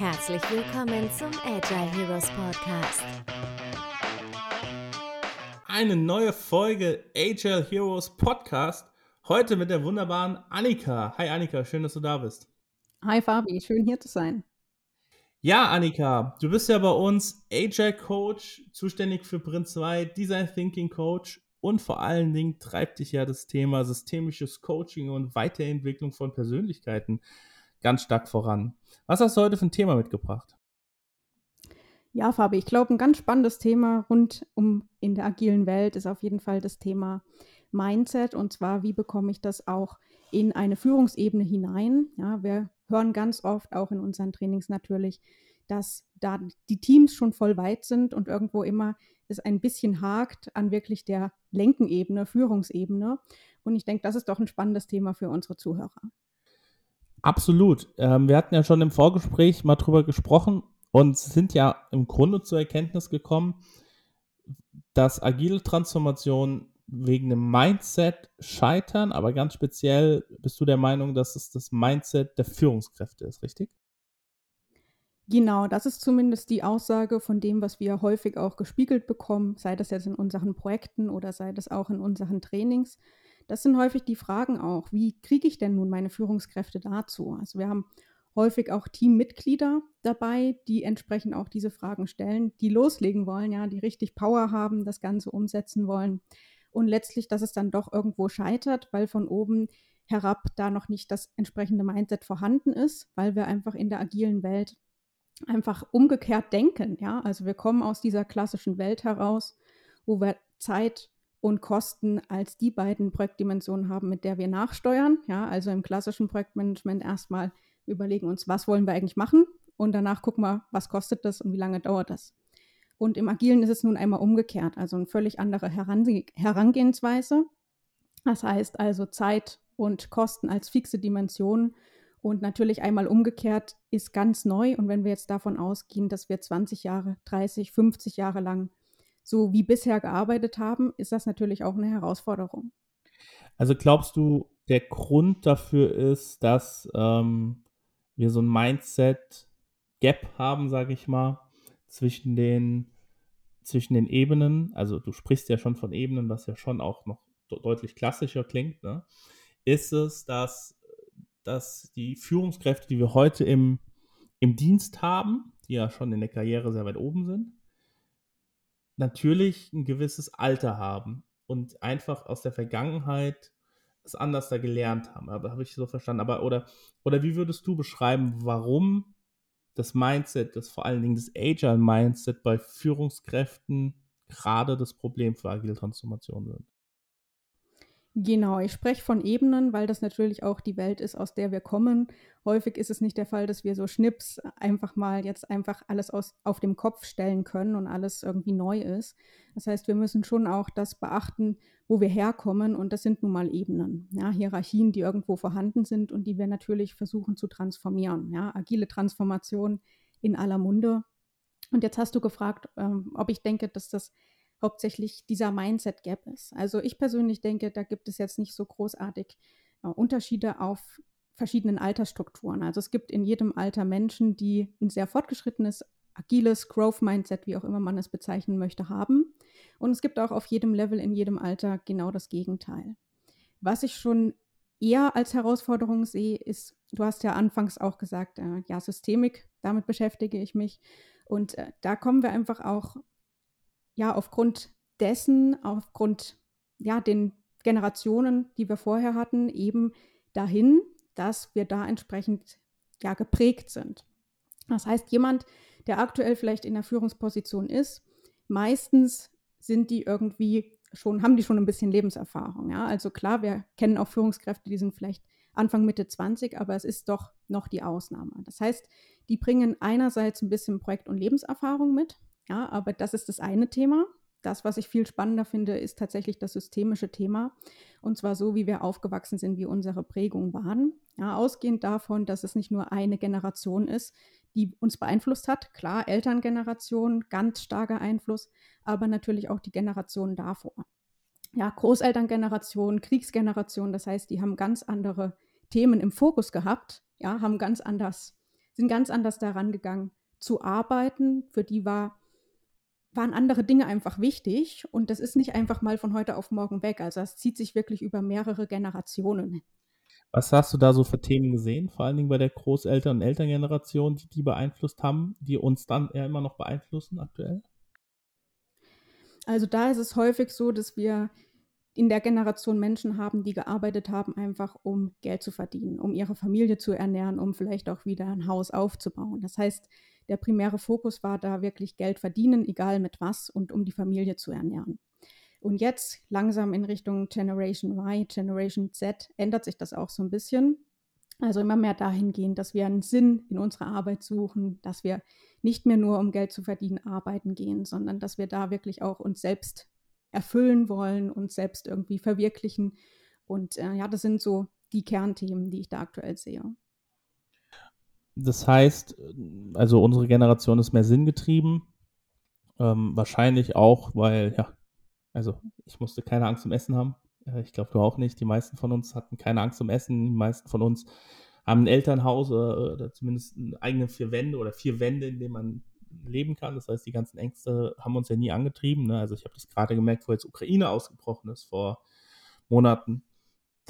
Herzlich willkommen zum Agile Heroes Podcast. Eine neue Folge Agile Heroes Podcast. Heute mit der wunderbaren Annika. Hi Annika, schön, dass du da bist. Hi Fabi, schön hier zu sein. Ja, Annika, du bist ja bei uns Agile Coach, zuständig für Print 2, Design Thinking Coach und vor allen Dingen treibt dich ja das Thema systemisches Coaching und Weiterentwicklung von Persönlichkeiten ganz stark voran. Was hast du heute für ein Thema mitgebracht? Ja, Fabi, ich glaube, ein ganz spannendes Thema rund um in der agilen Welt ist auf jeden Fall das Thema Mindset und zwar, wie bekomme ich das auch in eine Führungsebene hinein? Ja, wir hören ganz oft auch in unseren Trainings natürlich, dass da die Teams schon voll weit sind und irgendwo immer es ein bisschen hakt an wirklich der Lenkenebene, Führungsebene. Und ich denke, das ist doch ein spannendes Thema für unsere Zuhörer. Absolut. Ähm, wir hatten ja schon im Vorgespräch mal drüber gesprochen und sind ja im Grunde zur Erkenntnis gekommen, dass agile Transformation wegen dem Mindset scheitern, aber ganz speziell bist du der Meinung, dass es das Mindset der Führungskräfte ist, richtig? Genau, das ist zumindest die Aussage von dem, was wir häufig auch gespiegelt bekommen, sei das jetzt in unseren Projekten oder sei das auch in unseren Trainings. Das sind häufig die Fragen auch, wie kriege ich denn nun meine Führungskräfte dazu? Also wir haben häufig auch Teammitglieder dabei, die entsprechend auch diese Fragen stellen, die loslegen wollen, ja, die richtig Power haben, das Ganze umsetzen wollen. Und letztlich, dass es dann doch irgendwo scheitert, weil von oben herab da noch nicht das entsprechende Mindset vorhanden ist, weil wir einfach in der agilen Welt einfach umgekehrt denken. Ja, also wir kommen aus dieser klassischen Welt heraus, wo wir Zeit und Kosten als die beiden Projektdimensionen haben, mit der wir nachsteuern. Ja, also im klassischen Projektmanagement erstmal überlegen uns, was wollen wir eigentlich machen und danach gucken wir, was kostet das und wie lange dauert das. Und im Agilen ist es nun einmal umgekehrt, also eine völlig andere Herangehensweise. Das heißt also Zeit und Kosten als fixe Dimensionen und natürlich einmal umgekehrt ist ganz neu. Und wenn wir jetzt davon ausgehen, dass wir 20 Jahre, 30, 50 Jahre lang so wie bisher gearbeitet haben, ist das natürlich auch eine Herausforderung. Also glaubst du, der Grund dafür ist, dass ähm, wir so ein Mindset-Gap haben, sage ich mal, zwischen den, zwischen den Ebenen. Also du sprichst ja schon von Ebenen, was ja schon auch noch deutlich klassischer klingt. Ne? Ist es, dass dass die Führungskräfte, die wir heute im, im Dienst haben, die ja schon in der Karriere sehr weit oben sind, natürlich ein gewisses Alter haben und einfach aus der Vergangenheit es anders da gelernt haben. Aber habe ich so verstanden. Aber oder, oder wie würdest du beschreiben, warum das Mindset, das vor allen Dingen das Agile Mindset bei Führungskräften gerade das Problem für agile Transformation sind? Genau, ich spreche von Ebenen, weil das natürlich auch die Welt ist, aus der wir kommen. Häufig ist es nicht der Fall, dass wir so Schnips einfach mal jetzt einfach alles aus, auf dem Kopf stellen können und alles irgendwie neu ist. Das heißt, wir müssen schon auch das beachten, wo wir herkommen und das sind nun mal Ebenen, ja, Hierarchien, die irgendwo vorhanden sind und die wir natürlich versuchen zu transformieren. Ja, agile Transformation in aller Munde. Und jetzt hast du gefragt, ähm, ob ich denke, dass das hauptsächlich dieser Mindset Gap ist. Also ich persönlich denke, da gibt es jetzt nicht so großartig äh, Unterschiede auf verschiedenen Altersstrukturen. Also es gibt in jedem Alter Menschen, die ein sehr fortgeschrittenes, agiles Growth-Mindset, wie auch immer man es bezeichnen möchte, haben. Und es gibt auch auf jedem Level, in jedem Alter genau das Gegenteil. Was ich schon eher als Herausforderung sehe, ist, du hast ja anfangs auch gesagt, äh, ja, Systemik, damit beschäftige ich mich. Und äh, da kommen wir einfach auch ja, aufgrund dessen, aufgrund ja, den Generationen, die wir vorher hatten, eben dahin, dass wir da entsprechend ja, geprägt sind. Das heißt, jemand, der aktuell vielleicht in der Führungsposition ist, meistens sind die irgendwie schon, haben die schon ein bisschen Lebenserfahrung. Ja? Also klar, wir kennen auch Führungskräfte, die sind vielleicht Anfang, Mitte 20, aber es ist doch noch die Ausnahme. Das heißt, die bringen einerseits ein bisschen Projekt- und Lebenserfahrung mit, ja, aber das ist das eine Thema. Das, was ich viel spannender finde, ist tatsächlich das systemische Thema. Und zwar so, wie wir aufgewachsen sind, wie unsere Prägungen waren. Ja, ausgehend davon, dass es nicht nur eine Generation ist, die uns beeinflusst hat. Klar, Elterngeneration, ganz starker Einfluss, aber natürlich auch die Generationen davor. Ja, Großelterngeneration, Kriegsgeneration, das heißt, die haben ganz andere Themen im Fokus gehabt, ja, haben ganz anders sind ganz anders daran gegangen zu arbeiten. Für die war, waren andere Dinge einfach wichtig und das ist nicht einfach mal von heute auf morgen weg. Also es zieht sich wirklich über mehrere Generationen. Was hast du da so für Themen gesehen, vor allen Dingen bei der Großeltern- und Elterngeneration, die die beeinflusst haben, die uns dann eher immer noch beeinflussen aktuell? Also da ist es häufig so, dass wir in der Generation Menschen haben, die gearbeitet haben, einfach um Geld zu verdienen, um ihre Familie zu ernähren, um vielleicht auch wieder ein Haus aufzubauen. Das heißt, der primäre Fokus war da wirklich Geld verdienen, egal mit was, und um die Familie zu ernähren. Und jetzt langsam in Richtung Generation Y, Generation Z ändert sich das auch so ein bisschen. Also immer mehr dahingehend, dass wir einen Sinn in unserer Arbeit suchen, dass wir nicht mehr nur um Geld zu verdienen arbeiten gehen, sondern dass wir da wirklich auch uns selbst erfüllen wollen, uns selbst irgendwie verwirklichen. Und äh, ja, das sind so die Kernthemen, die ich da aktuell sehe. Das heißt, also unsere Generation ist mehr sinngetrieben. Ähm, wahrscheinlich auch, weil ja also ich musste keine Angst um Essen haben. Äh, ich glaube, du auch nicht. Die meisten von uns hatten keine Angst um Essen. Die meisten von uns haben ein Elternhaus oder, oder zumindest eigene vier Wände oder vier Wände, in denen man leben kann. Das heißt, die ganzen Ängste haben uns ja nie angetrieben. Ne? Also ich habe das gerade gemerkt, wo jetzt Ukraine ausgebrochen ist vor Monaten.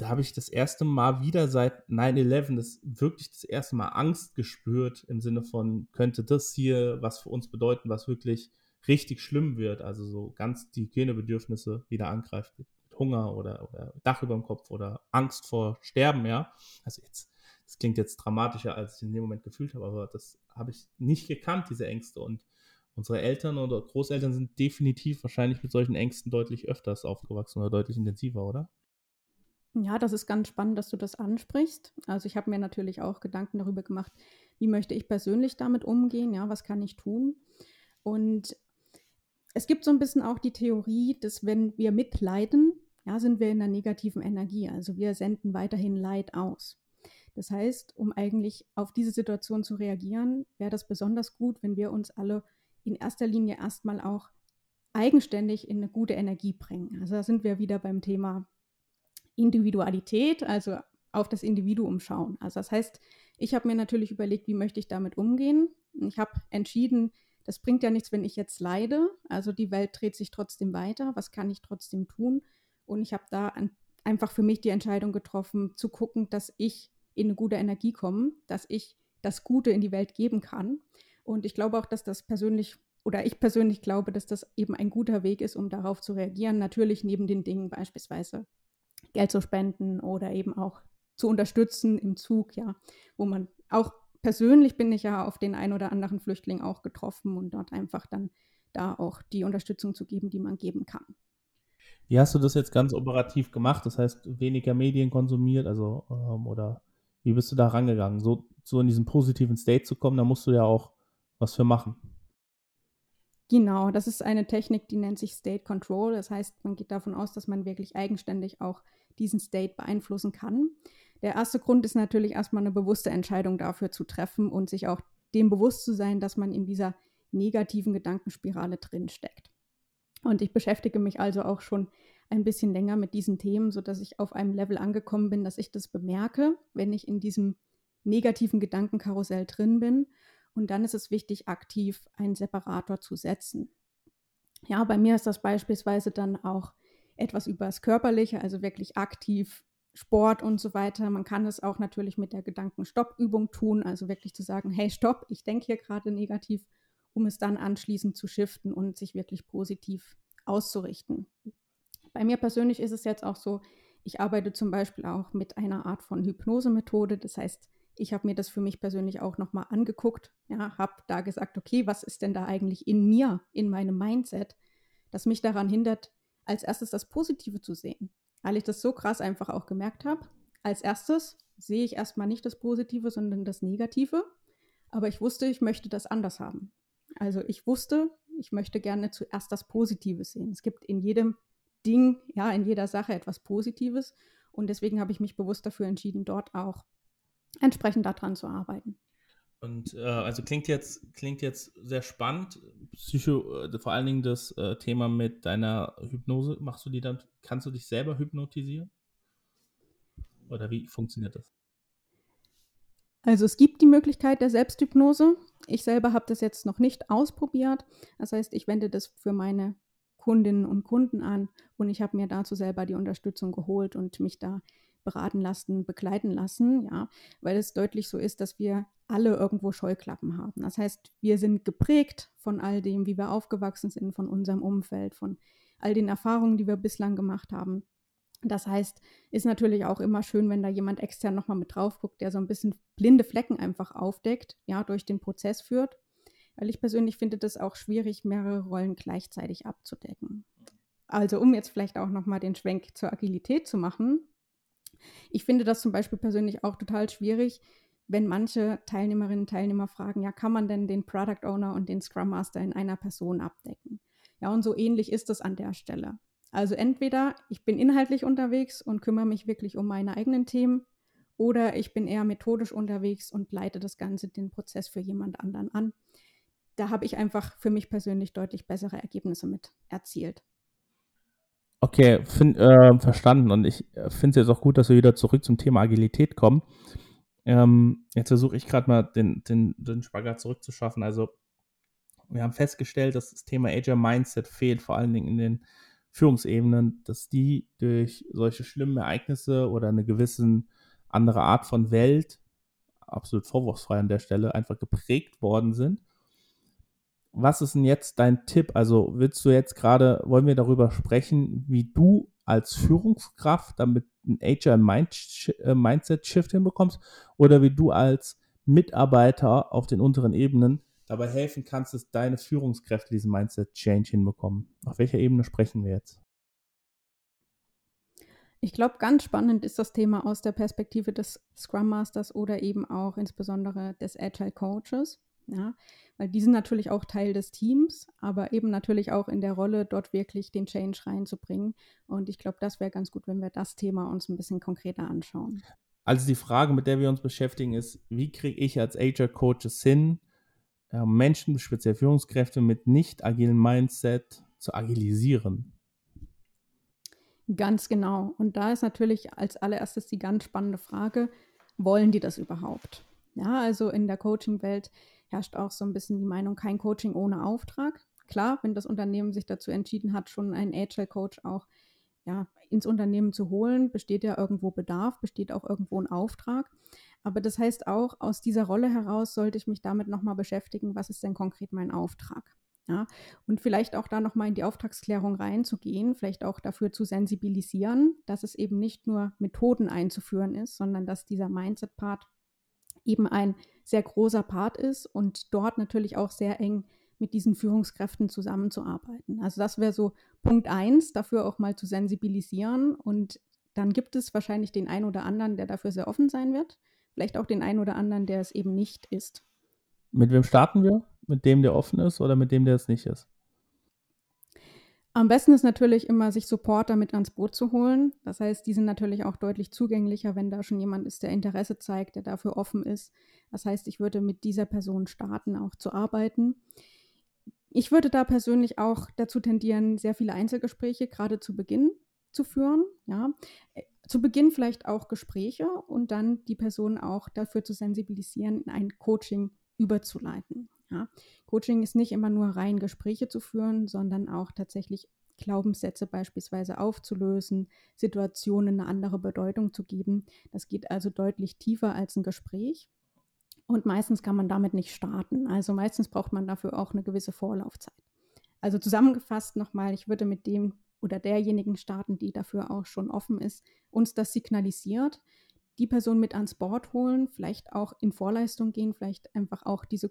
Da habe ich das erste Mal wieder seit 9-11 das wirklich das erste Mal Angst gespürt im Sinne von, könnte das hier was für uns bedeuten, was wirklich richtig schlimm wird, also so ganz die Hygienebedürfnisse wieder angreift mit Hunger oder, oder Dach über dem Kopf oder Angst vor Sterben, ja. Also jetzt, das klingt jetzt dramatischer, als ich in dem Moment gefühlt habe, aber das habe ich nicht gekannt, diese Ängste. Und unsere Eltern oder Großeltern sind definitiv wahrscheinlich mit solchen Ängsten deutlich öfters aufgewachsen oder deutlich intensiver, oder? Ja, das ist ganz spannend, dass du das ansprichst. Also ich habe mir natürlich auch Gedanken darüber gemacht, wie möchte ich persönlich damit umgehen, ja, was kann ich tun? Und es gibt so ein bisschen auch die Theorie, dass wenn wir mitleiden, ja, sind wir in einer negativen Energie. Also wir senden weiterhin Leid aus. Das heißt, um eigentlich auf diese Situation zu reagieren, wäre das besonders gut, wenn wir uns alle in erster Linie erstmal auch eigenständig in eine gute Energie bringen. Also da sind wir wieder beim Thema Individualität, also auf das Individuum schauen. Also das heißt, ich habe mir natürlich überlegt, wie möchte ich damit umgehen. Ich habe entschieden, das bringt ja nichts, wenn ich jetzt leide. Also die Welt dreht sich trotzdem weiter. Was kann ich trotzdem tun? Und ich habe da an, einfach für mich die Entscheidung getroffen, zu gucken, dass ich in eine gute Energie komme, dass ich das Gute in die Welt geben kann. Und ich glaube auch, dass das persönlich oder ich persönlich glaube, dass das eben ein guter Weg ist, um darauf zu reagieren. Natürlich neben den Dingen beispielsweise Geld zu spenden oder eben auch zu unterstützen im Zug, ja, wo man auch persönlich bin ich ja auf den ein oder anderen Flüchtling auch getroffen und dort einfach dann da auch die Unterstützung zu geben, die man geben kann. Wie hast du das jetzt ganz operativ gemacht? Das heißt, weniger Medien konsumiert, also ähm, oder wie bist du da rangegangen? So, so in diesen positiven State zu kommen, da musst du ja auch was für machen. Genau, das ist eine Technik, die nennt sich State Control. Das heißt, man geht davon aus, dass man wirklich eigenständig auch diesen State beeinflussen kann. Der erste Grund ist natürlich erstmal eine bewusste Entscheidung dafür zu treffen und sich auch dem bewusst zu sein, dass man in dieser negativen Gedankenspirale drinsteckt. Und ich beschäftige mich also auch schon ein bisschen länger mit diesen Themen, sodass ich auf einem Level angekommen bin, dass ich das bemerke, wenn ich in diesem negativen Gedankenkarussell drin bin. Und dann ist es wichtig, aktiv einen Separator zu setzen. Ja, bei mir ist das beispielsweise dann auch etwas übers Körperliche, also wirklich aktiv Sport und so weiter. Man kann es auch natürlich mit der Gedankenstoppübung tun, also wirklich zu sagen, hey, stopp, ich denke hier gerade negativ, um es dann anschließend zu shiften und sich wirklich positiv auszurichten. Bei mir persönlich ist es jetzt auch so, ich arbeite zum Beispiel auch mit einer Art von Hypnosemethode. Das heißt, ich habe mir das für mich persönlich auch nochmal angeguckt, ja, habe da gesagt, okay, was ist denn da eigentlich in mir, in meinem Mindset, das mich daran hindert, als erstes das Positive zu sehen weil ich das so krass einfach auch gemerkt habe. Als erstes sehe ich erstmal nicht das Positive, sondern das Negative. Aber ich wusste, ich möchte das anders haben. Also ich wusste, ich möchte gerne zuerst das Positive sehen. Es gibt in jedem Ding, ja, in jeder Sache etwas Positives. Und deswegen habe ich mich bewusst dafür entschieden, dort auch entsprechend daran zu arbeiten. Und äh, also klingt jetzt, klingt jetzt sehr spannend. Psycho, äh, vor allen Dingen das äh, Thema mit deiner Hypnose. Machst du die dann, kannst du dich selber hypnotisieren? Oder wie funktioniert das? Also es gibt die Möglichkeit der Selbsthypnose. Ich selber habe das jetzt noch nicht ausprobiert. Das heißt, ich wende das für meine Kundinnen und Kunden an und ich habe mir dazu selber die Unterstützung geholt und mich da beraten lassen, begleiten lassen, ja, weil es deutlich so ist, dass wir alle irgendwo Scheuklappen haben. Das heißt, wir sind geprägt von all dem, wie wir aufgewachsen sind, von unserem Umfeld, von all den Erfahrungen, die wir bislang gemacht haben. Das heißt, ist natürlich auch immer schön, wenn da jemand extern nochmal mit drauf guckt, der so ein bisschen blinde Flecken einfach aufdeckt, ja, durch den Prozess führt. Weil ich persönlich finde das auch schwierig, mehrere Rollen gleichzeitig abzudecken. Also um jetzt vielleicht auch nochmal den Schwenk zur Agilität zu machen. Ich finde das zum Beispiel persönlich auch total schwierig, wenn manche Teilnehmerinnen und Teilnehmer fragen, ja, kann man denn den Product Owner und den Scrum Master in einer Person abdecken? Ja, und so ähnlich ist es an der Stelle. Also entweder ich bin inhaltlich unterwegs und kümmere mich wirklich um meine eigenen Themen oder ich bin eher methodisch unterwegs und leite das Ganze, den Prozess für jemand anderen an. Da habe ich einfach für mich persönlich deutlich bessere Ergebnisse mit erzielt. Okay, find, äh, verstanden. Und ich äh, finde es jetzt auch gut, dass wir wieder zurück zum Thema Agilität kommen. Ähm, jetzt versuche ich gerade mal den, den, den Spagat zurückzuschaffen. Also, wir haben festgestellt, dass das Thema Agile Mindset fehlt, vor allen Dingen in den Führungsebenen, dass die durch solche schlimmen Ereignisse oder eine gewisse andere Art von Welt, absolut vorwurfsfrei an der Stelle, einfach geprägt worden sind. Was ist denn jetzt dein Tipp? Also willst du jetzt gerade, wollen wir darüber sprechen, wie du als Führungskraft damit ein Agile äh, Mindset Shift hinbekommst oder wie du als Mitarbeiter auf den unteren Ebenen dabei helfen kannst, dass deine Führungskräfte diesen Mindset Change hinbekommen. Auf welcher Ebene sprechen wir jetzt? Ich glaube, ganz spannend ist das Thema aus der Perspektive des Scrum Masters oder eben auch insbesondere des Agile Coaches. Ja, weil die sind natürlich auch Teil des Teams, aber eben natürlich auch in der Rolle, dort wirklich den Change reinzubringen. Und ich glaube, das wäre ganz gut, wenn wir das Thema uns ein bisschen konkreter anschauen. Also die Frage, mit der wir uns beschäftigen, ist, wie kriege ich als Agile Coaches hin, äh, Menschen, speziell Führungskräfte mit nicht agilen Mindset zu agilisieren. Ganz genau. Und da ist natürlich als allererstes die ganz spannende Frage, wollen die das überhaupt? Ja, also in der Coaching-Welt herrscht auch so ein bisschen die Meinung, kein Coaching ohne Auftrag. Klar, wenn das Unternehmen sich dazu entschieden hat, schon einen Agile Coach auch ja, ins Unternehmen zu holen, besteht ja irgendwo Bedarf, besteht auch irgendwo ein Auftrag. Aber das heißt auch, aus dieser Rolle heraus sollte ich mich damit nochmal beschäftigen, was ist denn konkret mein Auftrag? Ja, und vielleicht auch da nochmal in die Auftragsklärung reinzugehen, vielleicht auch dafür zu sensibilisieren, dass es eben nicht nur Methoden einzuführen ist, sondern dass dieser Mindset-Part eben ein sehr großer Part ist und dort natürlich auch sehr eng mit diesen Führungskräften zusammenzuarbeiten. Also das wäre so Punkt eins, dafür auch mal zu sensibilisieren und dann gibt es wahrscheinlich den einen oder anderen, der dafür sehr offen sein wird vielleicht auch den einen oder anderen, der es eben nicht ist. Mit wem starten wir? Mit dem, der offen ist oder mit dem, der es nicht ist? Am besten ist natürlich immer, sich Supporter mit ans Boot zu holen. Das heißt, die sind natürlich auch deutlich zugänglicher, wenn da schon jemand ist, der Interesse zeigt, der dafür offen ist. Das heißt, ich würde mit dieser Person starten, auch zu arbeiten. Ich würde da persönlich auch dazu tendieren, sehr viele Einzelgespräche gerade zu Beginn zu führen. Ja zu Beginn vielleicht auch Gespräche und dann die Person auch dafür zu sensibilisieren, in ein Coaching überzuleiten. Ja. Coaching ist nicht immer nur rein Gespräche zu führen, sondern auch tatsächlich Glaubenssätze beispielsweise aufzulösen, Situationen eine andere Bedeutung zu geben. Das geht also deutlich tiefer als ein Gespräch. Und meistens kann man damit nicht starten. Also meistens braucht man dafür auch eine gewisse Vorlaufzeit. Also zusammengefasst nochmal, ich würde mit dem oder derjenigen starten, die dafür auch schon offen ist, uns das signalisiert, die Person mit ans Board holen, vielleicht auch in Vorleistung gehen, vielleicht einfach auch diese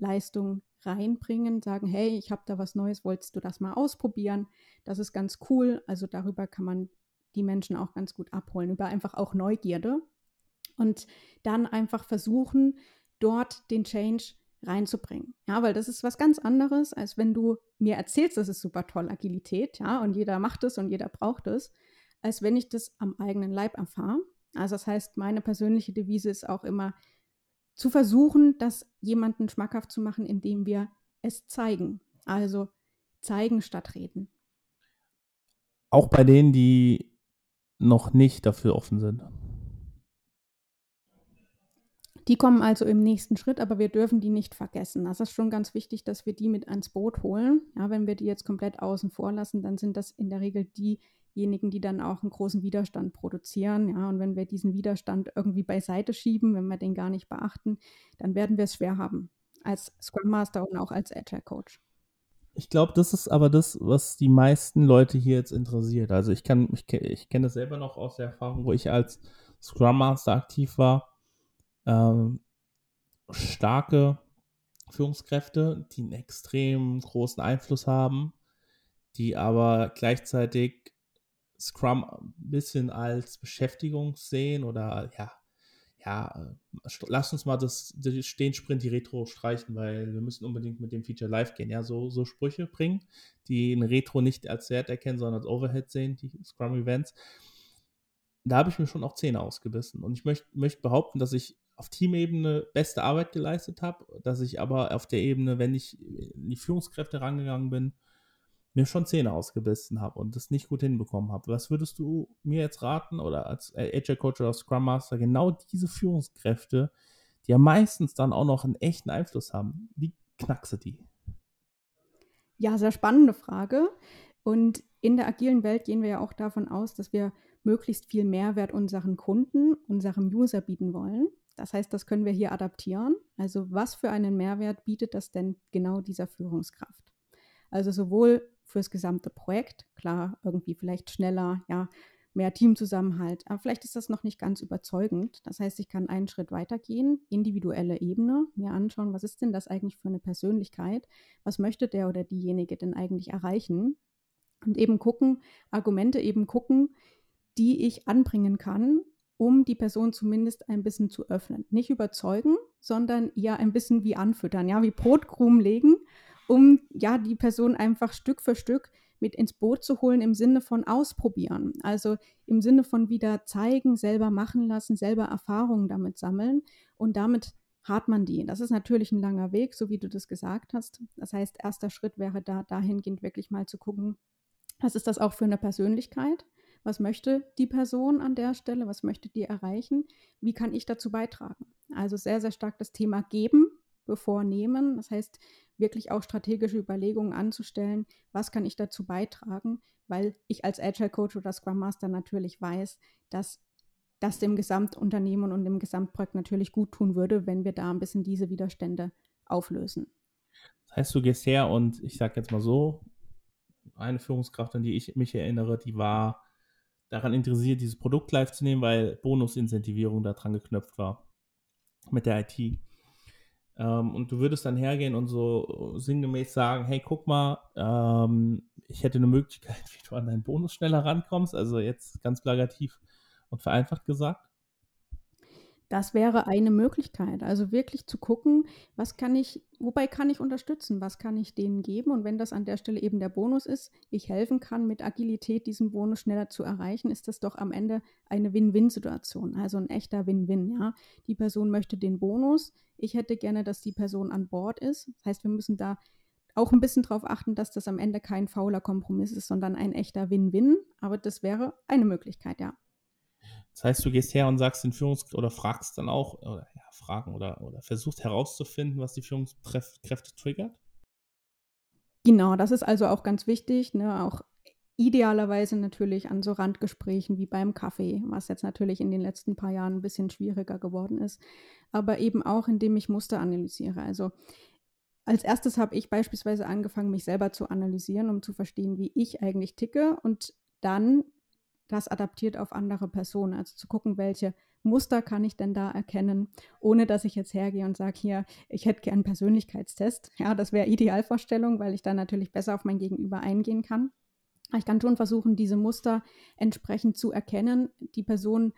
Coaching-Leistung reinbringen, sagen, hey, ich habe da was Neues, wolltest du das mal ausprobieren? Das ist ganz cool. Also darüber kann man die Menschen auch ganz gut abholen, über einfach auch Neugierde. Und dann einfach versuchen, dort den Change reinzubringen. Ja, weil das ist was ganz anderes, als wenn du mir erzählst, das ist super toll, Agilität, ja, und jeder macht es und jeder braucht es, als wenn ich das am eigenen Leib erfahre. Also das heißt, meine persönliche Devise ist auch immer zu versuchen, das jemanden schmackhaft zu machen, indem wir es zeigen. Also zeigen statt reden. Auch bei denen, die noch nicht dafür offen sind. Die kommen also im nächsten Schritt, aber wir dürfen die nicht vergessen. Das ist schon ganz wichtig, dass wir die mit ans Boot holen. Ja, wenn wir die jetzt komplett außen vor lassen, dann sind das in der Regel diejenigen, die dann auch einen großen Widerstand produzieren. Ja, und wenn wir diesen Widerstand irgendwie beiseite schieben, wenn wir den gar nicht beachten, dann werden wir es schwer haben als Scrum Master und auch als Agile Coach. Ich glaube, das ist aber das, was die meisten Leute hier jetzt interessiert. Also ich kann, ich, ich kenne das selber noch aus der Erfahrung, wo ich als Scrum Master aktiv war. Ähm, starke Führungskräfte, die einen extrem großen Einfluss haben, die aber gleichzeitig Scrum ein bisschen als Beschäftigung sehen oder ja, ja, äh, lass uns mal das, den Sprint, die Retro streichen, weil wir müssen unbedingt mit dem Feature live gehen. Ja, so, so Sprüche bringen, die ein Retro nicht als Wert erkennen, sondern als Overhead sehen, die Scrum-Events. Da habe ich mir schon auch Zähne ausgebissen. Und ich möchte möcht behaupten, dass ich auf Teamebene beste Arbeit geleistet habe, dass ich aber auf der Ebene, wenn ich in die Führungskräfte rangegangen bin, mir schon Zähne ausgebissen habe und das nicht gut hinbekommen habe. Was würdest du mir jetzt raten oder als Agile Coach oder Scrum Master genau diese Führungskräfte, die ja meistens dann auch noch einen echten Einfluss haben, wie knackst du die? Ja, sehr spannende Frage. Und in der agilen Welt gehen wir ja auch davon aus, dass wir möglichst viel Mehrwert unseren Kunden, unserem User bieten wollen. Das heißt, das können wir hier adaptieren. Also was für einen Mehrwert bietet das denn genau dieser Führungskraft? Also sowohl fürs gesamte Projekt. Klar, irgendwie vielleicht schneller, ja, mehr Teamzusammenhalt. Aber vielleicht ist das noch nicht ganz überzeugend. Das heißt, ich kann einen Schritt weitergehen, individuelle Ebene, mir anschauen, was ist denn das eigentlich für eine Persönlichkeit? Was möchte der oder diejenige denn eigentlich erreichen? Und eben gucken, Argumente eben gucken, die ich anbringen kann, um die Person zumindest ein bisschen zu öffnen. Nicht überzeugen, sondern eher ein bisschen wie anfüttern, ja, wie Brotkrumen legen um ja die Person einfach Stück für Stück mit ins Boot zu holen im Sinne von ausprobieren. Also im Sinne von wieder zeigen, selber machen lassen, selber Erfahrungen damit sammeln und damit hat man die. Das ist natürlich ein langer Weg, so wie du das gesagt hast. Das heißt, erster Schritt wäre da dahingehend wirklich mal zu gucken, was ist das auch für eine Persönlichkeit? Was möchte die Person an der Stelle? Was möchte die erreichen? Wie kann ich dazu beitragen? Also sehr, sehr stark das Thema geben, bevor nehmen. Das heißt, wirklich auch strategische Überlegungen anzustellen, was kann ich dazu beitragen, weil ich als Agile Coach oder Scrum Master natürlich weiß, dass das dem Gesamtunternehmen und dem Gesamtprojekt natürlich gut tun würde, wenn wir da ein bisschen diese Widerstände auflösen. Das heißt, du gehst her und ich sage jetzt mal so, eine Führungskraft, an die ich mich erinnere, die war daran interessiert, dieses Produkt live zu nehmen, weil Bonusincentivierung daran geknöpft war mit der IT. Ähm, und du würdest dann hergehen und so sinngemäß sagen, hey, guck mal, ähm, ich hätte eine Möglichkeit, wie du an deinen Bonus schneller rankommst. Also jetzt ganz plagativ und vereinfacht gesagt. Das wäre eine Möglichkeit. Also wirklich zu gucken, was kann ich, wobei kann ich unterstützen, was kann ich denen geben? Und wenn das an der Stelle eben der Bonus ist, ich helfen kann, mit Agilität diesen Bonus schneller zu erreichen, ist das doch am Ende eine Win-Win-Situation. Also ein echter Win-Win, ja. Die Person möchte den Bonus. Ich hätte gerne, dass die Person an Bord ist. Das heißt, wir müssen da auch ein bisschen darauf achten, dass das am Ende kein fauler Kompromiss ist, sondern ein echter Win-Win. Aber das wäre eine Möglichkeit, ja. Das heißt, du gehst her und sagst den Führungskräften oder fragst dann auch, oder ja, fragen oder, oder versuchst herauszufinden, was die Führungskräfte triggert? Genau, das ist also auch ganz wichtig, ne? auch idealerweise natürlich an so Randgesprächen wie beim Kaffee, was jetzt natürlich in den letzten paar Jahren ein bisschen schwieriger geworden ist, aber eben auch, indem ich Muster analysiere. Also als erstes habe ich beispielsweise angefangen, mich selber zu analysieren, um zu verstehen, wie ich eigentlich ticke und dann das adaptiert auf andere Personen. Also zu gucken, welche Muster kann ich denn da erkennen, ohne dass ich jetzt hergehe und sage, hier, ich hätte gern Persönlichkeitstest. Ja, das wäre Idealvorstellung, weil ich dann natürlich besser auf mein Gegenüber eingehen kann. Ich kann schon versuchen, diese Muster entsprechend zu erkennen, die Person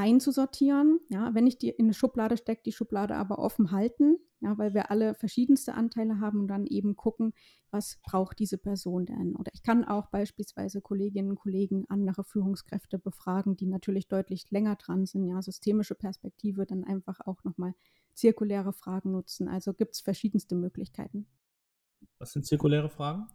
einzusortieren. Ja, wenn ich die in eine Schublade stecke, die Schublade aber offen halten, ja, weil wir alle verschiedenste Anteile haben und dann eben gucken, was braucht diese Person denn. Oder ich kann auch beispielsweise Kolleginnen und Kollegen, andere Führungskräfte befragen, die natürlich deutlich länger dran sind, ja, systemische Perspektive, dann einfach auch nochmal zirkuläre Fragen nutzen. Also gibt es verschiedenste Möglichkeiten. Was sind zirkuläre Fragen?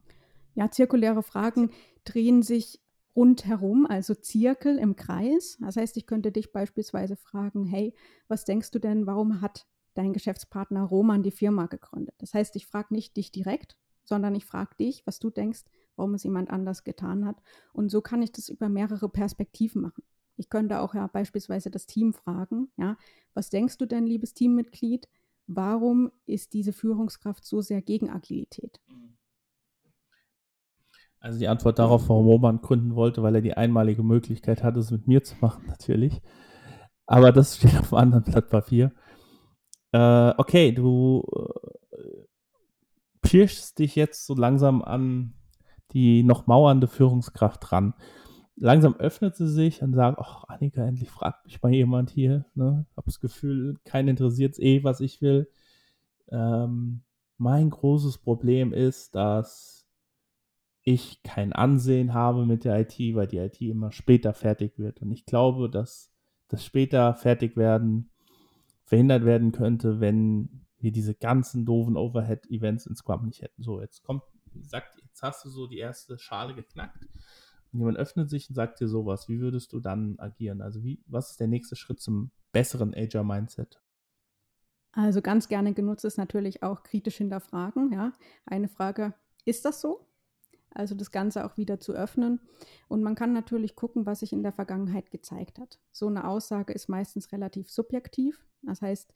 Ja, zirkuläre Fragen drehen sich rundherum, also Zirkel im Kreis. Das heißt, ich könnte dich beispielsweise fragen, hey, was denkst du denn, warum hat dein Geschäftspartner Roman die Firma gegründet? Das heißt, ich frage nicht dich direkt, sondern ich frage dich, was du denkst, warum es jemand anders getan hat. Und so kann ich das über mehrere Perspektiven machen. Ich könnte auch ja beispielsweise das Team fragen, ja, was denkst du denn, liebes Teammitglied, warum ist diese Führungskraft so sehr gegen Agilität? Also die Antwort darauf, warum Roman gründen wollte, weil er die einmalige Möglichkeit hatte, es mit mir zu machen, natürlich. Aber das steht auf einem anderen Blatt Papier. Äh, okay, du äh, pirschst dich jetzt so langsam an die noch mauernde Führungskraft dran. Langsam öffnet sie sich und sagt, ach, Annika, endlich fragt mich mal jemand hier. Ne? Hab das Gefühl, keinen interessiert eh, was ich will. Ähm, mein großes Problem ist, dass ich kein Ansehen habe mit der IT, weil die IT immer später fertig wird. Und ich glaube, dass das später fertig werden verhindert werden könnte, wenn wir diese ganzen doofen Overhead-Events in Scrum nicht hätten. So, jetzt kommt, sagt, jetzt hast du so die erste Schale geknackt und jemand öffnet sich und sagt dir sowas. Wie würdest du dann agieren? Also, wie, was ist der nächste Schritt zum besseren Agile-Mindset? Also ganz gerne genutzt ist natürlich auch kritisch hinterfragen. Ja, eine Frage: Ist das so? Also das Ganze auch wieder zu öffnen. Und man kann natürlich gucken, was sich in der Vergangenheit gezeigt hat. So eine Aussage ist meistens relativ subjektiv. Das heißt,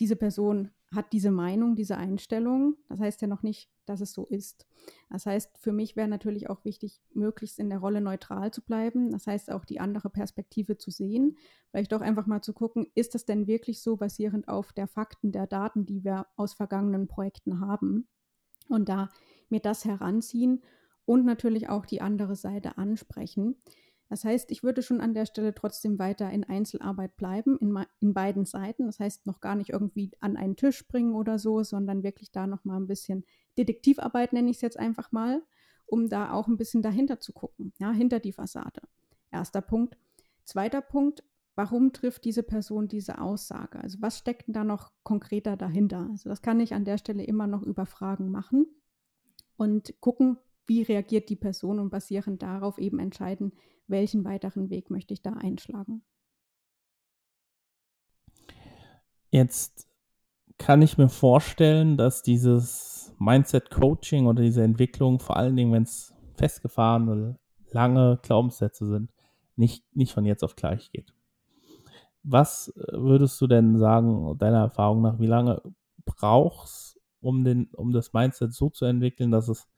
diese Person hat diese Meinung, diese Einstellung. Das heißt ja noch nicht, dass es so ist. Das heißt, für mich wäre natürlich auch wichtig, möglichst in der Rolle neutral zu bleiben. Das heißt, auch die andere Perspektive zu sehen. Vielleicht auch einfach mal zu gucken, ist das denn wirklich so basierend auf der Fakten, der Daten, die wir aus vergangenen Projekten haben? Und da mir das heranziehen und natürlich auch die andere Seite ansprechen. Das heißt, ich würde schon an der Stelle trotzdem weiter in Einzelarbeit bleiben, in, in beiden Seiten. Das heißt, noch gar nicht irgendwie an einen Tisch bringen oder so, sondern wirklich da nochmal ein bisschen Detektivarbeit, nenne ich es jetzt einfach mal, um da auch ein bisschen dahinter zu gucken, ja, hinter die Fassade. Erster Punkt. Zweiter Punkt, warum trifft diese Person diese Aussage? Also was steckt denn da noch konkreter dahinter? Also das kann ich an der Stelle immer noch über Fragen machen und gucken, wie reagiert die Person und basierend darauf eben entscheiden, welchen weiteren Weg möchte ich da einschlagen. Jetzt kann ich mir vorstellen, dass dieses Mindset-Coaching oder diese Entwicklung, vor allen Dingen, wenn es festgefahrene, lange Glaubenssätze sind, nicht, nicht von jetzt auf gleich geht. Was äh, würdest du denn sagen, deiner Erfahrung nach, wie lange brauchst um, den, um das Mindset so zu entwickeln, dass es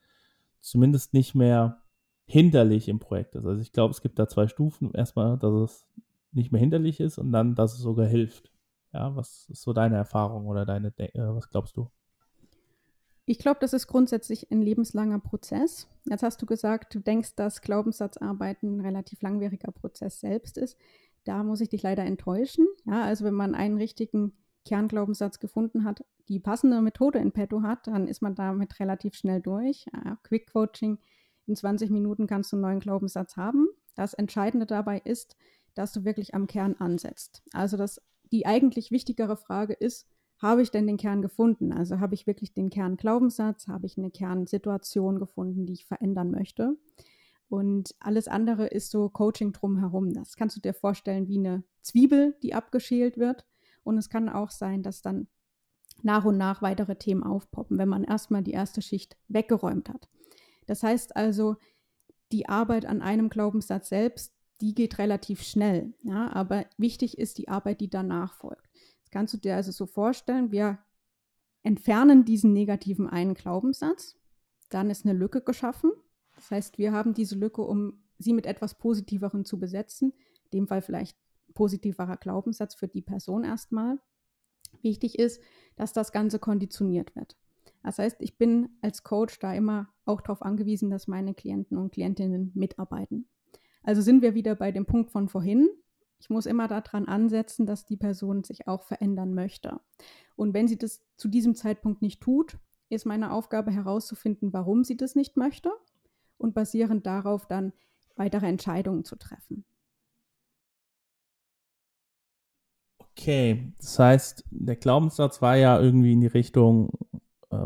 zumindest nicht mehr hinderlich im Projekt ist. Also ich glaube, es gibt da zwei Stufen. Erstmal, dass es nicht mehr hinderlich ist und dann, dass es sogar hilft. Ja, was ist so deine Erfahrung oder deine, äh, was glaubst du? Ich glaube, das ist grundsätzlich ein lebenslanger Prozess. Jetzt hast du gesagt, du denkst, dass Glaubenssatzarbeiten ein relativ langwieriger Prozess selbst ist. Da muss ich dich leider enttäuschen. Ja, also wenn man einen richtigen Kernglaubenssatz gefunden hat, die passende Methode in petto hat, dann ist man damit relativ schnell durch. Ja, Quick Coaching, in 20 Minuten kannst du einen neuen Glaubenssatz haben. Das Entscheidende dabei ist, dass du wirklich am Kern ansetzt. Also das, die eigentlich wichtigere Frage ist, habe ich denn den Kern gefunden? Also habe ich wirklich den Kernglaubenssatz, habe ich eine Kernsituation gefunden, die ich verändern möchte? Und alles andere ist so Coaching drumherum. Das kannst du dir vorstellen wie eine Zwiebel, die abgeschält wird. Und es kann auch sein, dass dann nach und nach weitere Themen aufpoppen, wenn man erstmal die erste Schicht weggeräumt hat. Das heißt also, die Arbeit an einem Glaubenssatz selbst, die geht relativ schnell. Ja, aber wichtig ist die Arbeit, die danach folgt. Das kannst du dir also so vorstellen, wir entfernen diesen negativen einen Glaubenssatz, dann ist eine Lücke geschaffen. Das heißt, wir haben diese Lücke, um sie mit etwas Positiveren zu besetzen, in dem Fall vielleicht positiverer Glaubenssatz für die Person erstmal. Wichtig ist, dass das Ganze konditioniert wird. Das heißt, ich bin als Coach da immer auch darauf angewiesen, dass meine Klienten und Klientinnen mitarbeiten. Also sind wir wieder bei dem Punkt von vorhin. Ich muss immer daran ansetzen, dass die Person sich auch verändern möchte. Und wenn sie das zu diesem Zeitpunkt nicht tut, ist meine Aufgabe herauszufinden, warum sie das nicht möchte und basierend darauf dann weitere Entscheidungen zu treffen. Okay, das heißt, der Glaubenssatz war ja irgendwie in die Richtung, äh,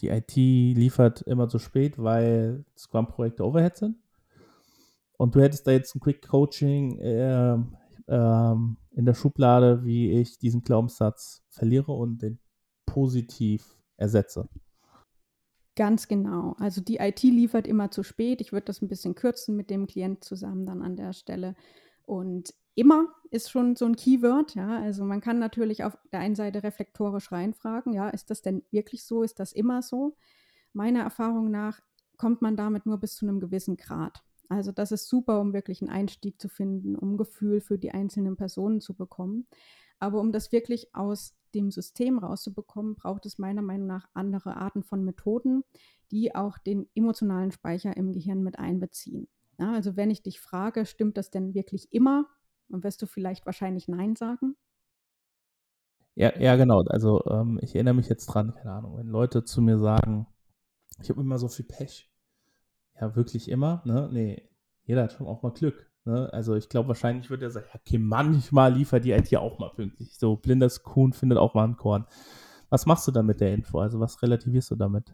die IT liefert immer zu spät, weil Scrum-Projekte Overhead sind. und du hättest da jetzt ein Quick Coaching äh, äh, in der Schublade, wie ich diesen Glaubenssatz verliere und den positiv ersetze. Ganz genau. Also die IT liefert immer zu spät. Ich würde das ein bisschen kürzen mit dem Klient zusammen dann an der Stelle. Und immer ist schon so ein Keyword, ja. Also man kann natürlich auf der einen Seite reflektorisch reinfragen, ja, ist das denn wirklich so? Ist das immer so? Meiner Erfahrung nach kommt man damit nur bis zu einem gewissen Grad. Also das ist super, um wirklich einen Einstieg zu finden, um Gefühl für die einzelnen Personen zu bekommen. Aber um das wirklich aus dem System rauszubekommen, braucht es meiner Meinung nach andere Arten von Methoden, die auch den emotionalen Speicher im Gehirn mit einbeziehen. Ja, also wenn ich dich frage, stimmt das denn wirklich immer? Dann wirst du vielleicht wahrscheinlich Nein sagen. Ja, ja genau. Also ähm, ich erinnere mich jetzt dran, keine Ahnung, wenn Leute zu mir sagen, ich habe immer so viel Pech. Ja, wirklich immer? Ne? Nee, jeder hat schon auch mal Glück. Ne? Also ich glaube, wahrscheinlich wird er sagen, okay, manchmal liefert die IT auch mal pünktlich. So, blindes Kuhn findet auch mal ein Korn. Was machst du dann mit der Info? Also was relativierst du damit?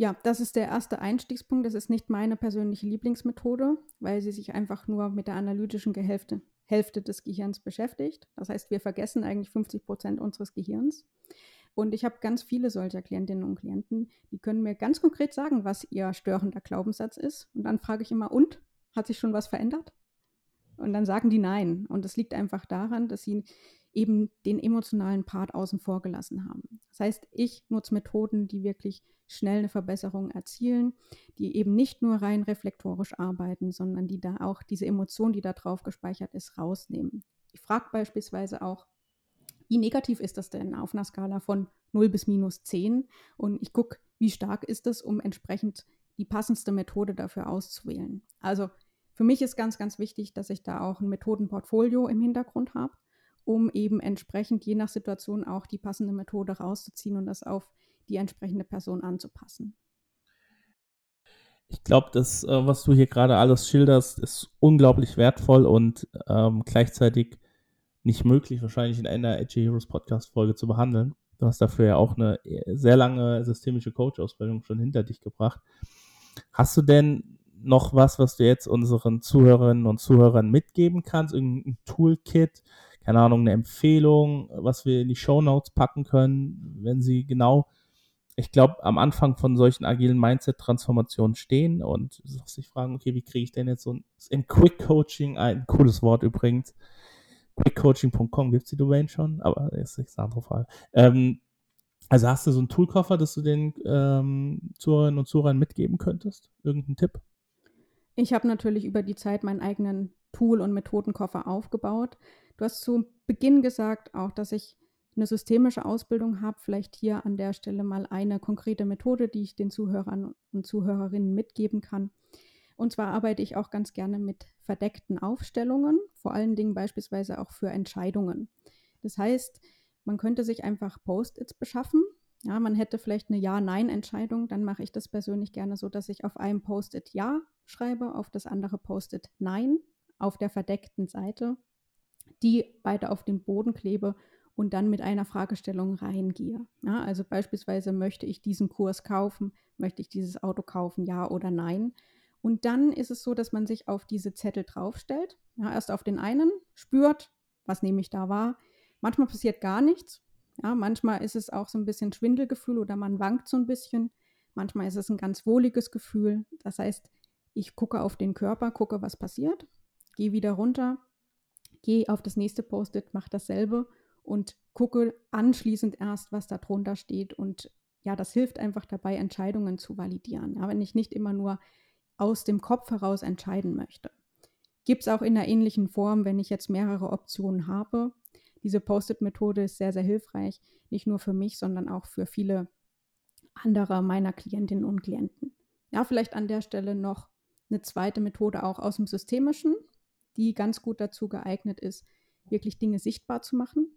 Ja, das ist der erste Einstiegspunkt. Das ist nicht meine persönliche Lieblingsmethode, weil sie sich einfach nur mit der analytischen Hälfte, Hälfte des Gehirns beschäftigt. Das heißt, wir vergessen eigentlich 50 Prozent unseres Gehirns. Und ich habe ganz viele solcher Klientinnen und Klienten, die können mir ganz konkret sagen, was ihr störender Glaubenssatz ist. Und dann frage ich immer, und? Hat sich schon was verändert? Und dann sagen die nein. Und das liegt einfach daran, dass sie eben den emotionalen Part außen vor gelassen haben. Das heißt, ich nutze Methoden, die wirklich schnell eine Verbesserung erzielen, die eben nicht nur rein reflektorisch arbeiten, sondern die da auch diese Emotion, die da drauf gespeichert ist, rausnehmen. Ich frage beispielsweise auch, wie negativ ist das denn auf einer Skala von 0 bis minus 10? Und ich gucke, wie stark ist das, um entsprechend die passendste Methode dafür auszuwählen. Also für mich ist ganz, ganz wichtig, dass ich da auch ein Methodenportfolio im Hintergrund habe, um eben entsprechend je nach Situation auch die passende Methode rauszuziehen und das auf die entsprechende Person anzupassen. Ich glaube, das, äh, was du hier gerade alles schilderst, ist unglaublich wertvoll und ähm, gleichzeitig nicht möglich, wahrscheinlich in einer Edgy Heroes Podcast-Folge zu behandeln. Du hast dafür ja auch eine äh, sehr lange systemische Coach-Ausbildung schon hinter dich gebracht. Hast du denn noch was, was du jetzt unseren Zuhörerinnen und Zuhörern mitgeben kannst? Irgendein Toolkit, keine Ahnung, eine Empfehlung, was wir in die Show Notes packen können, wenn sie genau, ich glaube, am Anfang von solchen agilen Mindset-Transformationen stehen und sich fragen, okay, wie kriege ich denn jetzt so ein, Quick Coaching, ein cooles Wort übrigens, quickcoaching.com gibt es die Domain schon, aber ist eine andere Frage. Ähm, also hast du so einen Toolkoffer, dass du den ähm, Zuhörerinnen und Zuhörern mitgeben könntest? Irgendeinen Tipp? Ich habe natürlich über die Zeit meinen eigenen Tool- und Methodenkoffer aufgebaut. Du hast zu Beginn gesagt auch, dass ich eine systemische Ausbildung habe. Vielleicht hier an der Stelle mal eine konkrete Methode, die ich den Zuhörern und Zuhörerinnen mitgeben kann. Und zwar arbeite ich auch ganz gerne mit verdeckten Aufstellungen, vor allen Dingen beispielsweise auch für Entscheidungen. Das heißt, man könnte sich einfach Post-its beschaffen. Ja, man hätte vielleicht eine Ja-Nein-Entscheidung. Dann mache ich das persönlich gerne so, dass ich auf einem Post-it Ja schreibe, auf das andere Post-it Nein, auf der verdeckten Seite, die beide auf den Boden klebe und dann mit einer Fragestellung reingehe. Ja, also beispielsweise möchte ich diesen Kurs kaufen, möchte ich dieses Auto kaufen, ja oder nein. Und dann ist es so, dass man sich auf diese Zettel draufstellt. Ja, erst auf den einen, spürt, was nehme ich da wahr, Manchmal passiert gar nichts. Ja, manchmal ist es auch so ein bisschen Schwindelgefühl oder man wankt so ein bisschen. Manchmal ist es ein ganz wohliges Gefühl. Das heißt, ich gucke auf den Körper, gucke, was passiert, gehe wieder runter, gehe auf das nächste Post-it, mache dasselbe und gucke anschließend erst, was da drunter steht. Und ja, das hilft einfach dabei, Entscheidungen zu validieren. Ja, wenn ich nicht immer nur aus dem Kopf heraus entscheiden möchte. Gibt es auch in einer ähnlichen Form, wenn ich jetzt mehrere Optionen habe, diese Post-it-Methode ist sehr, sehr hilfreich, nicht nur für mich, sondern auch für viele andere meiner Klientinnen und Klienten. Ja, vielleicht an der Stelle noch eine zweite Methode auch aus dem Systemischen, die ganz gut dazu geeignet ist, wirklich Dinge sichtbar zu machen.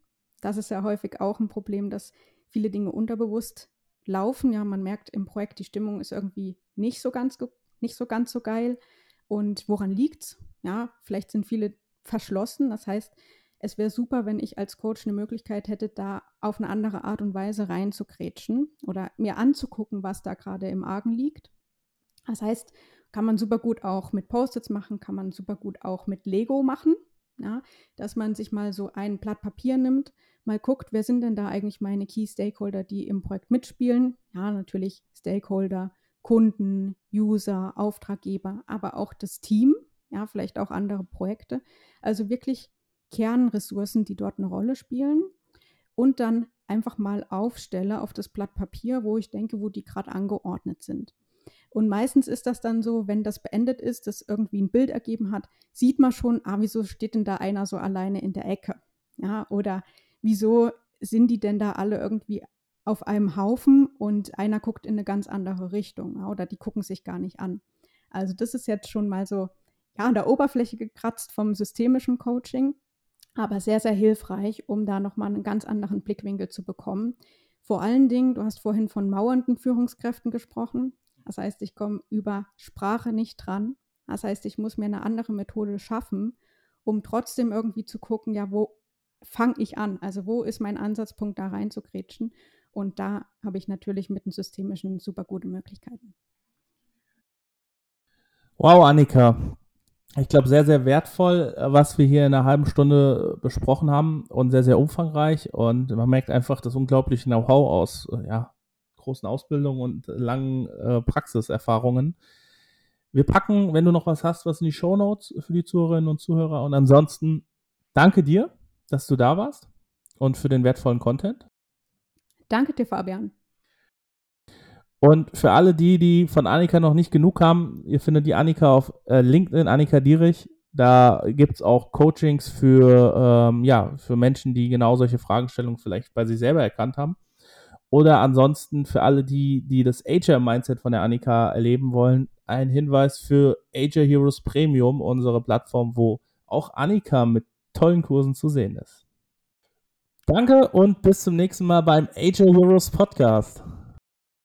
Das ist ja häufig auch ein Problem, dass viele Dinge unterbewusst laufen. Ja, man merkt im Projekt, die Stimmung ist irgendwie nicht so ganz, nicht so, ganz so geil. Und woran liegt es? Ja, vielleicht sind viele verschlossen. Das heißt, es wäre super, wenn ich als Coach eine Möglichkeit hätte, da auf eine andere Art und Weise reinzugrätschen oder mir anzugucken, was da gerade im Argen liegt. Das heißt, Kann man super gut auch mit Post-its machen, kann man super gut auch mit Lego machen. Ja, dass man sich mal so ein Blatt Papier nimmt, mal guckt, wer sind denn da eigentlich meine Key Stakeholder, die im Projekt mitspielen. Ja, natürlich Stakeholder, Kunden, User, Auftraggeber, aber auch das Team, ja, vielleicht auch andere Projekte. Also wirklich Kernressourcen, die dort eine Rolle spielen und dann einfach mal aufstelle auf das Blatt Papier, wo ich denke, wo die gerade angeordnet sind. Und meistens ist das dann so, wenn das beendet ist, das irgendwie ein Bild ergeben hat, sieht man schon, ah, wieso steht denn da einer so alleine in der Ecke? Ja, oder wieso sind die denn da alle irgendwie auf einem Haufen und einer guckt in eine ganz andere Richtung ja, oder die gucken sich gar nicht an. Also das ist jetzt schon mal so, ja, an der Oberfläche gekratzt vom systemischen Coaching, aber sehr, sehr hilfreich, um da nochmal einen ganz anderen Blickwinkel zu bekommen. Vor allen Dingen, du hast vorhin von mauernden Führungskräften gesprochen. Das heißt, ich komme über Sprache nicht dran. Das heißt, ich muss mir eine andere Methode schaffen, um trotzdem irgendwie zu gucken, ja, wo fange ich an? Also wo ist mein Ansatzpunkt, da reinzugrätschen? Und da habe ich natürlich mit dem Systemischen super gute Möglichkeiten. Wow, Annika. Ich glaube, sehr, sehr wertvoll, was wir hier in einer halben Stunde besprochen haben und sehr, sehr umfangreich. Und man merkt einfach das unglaubliche Know-how aus ja, großen Ausbildungen und langen äh, Praxiserfahrungen. Wir packen, wenn du noch was hast, was in die Show Notes für die Zuhörerinnen und Zuhörer. Und ansonsten danke dir, dass du da warst und für den wertvollen Content. Danke dir, Fabian. Und für alle die, die von Annika noch nicht genug haben, ihr findet die Annika auf äh, LinkedIn, Annika Dierich. Da gibt es auch Coachings für, ähm, ja, für Menschen, die genau solche Fragestellungen vielleicht bei sich selber erkannt haben. Oder ansonsten für alle die, die das Ager-Mindset von der Annika erleben wollen, ein Hinweis für Ager Heroes Premium, unsere Plattform, wo auch Annika mit tollen Kursen zu sehen ist. Danke und bis zum nächsten Mal beim Ager Heroes Podcast.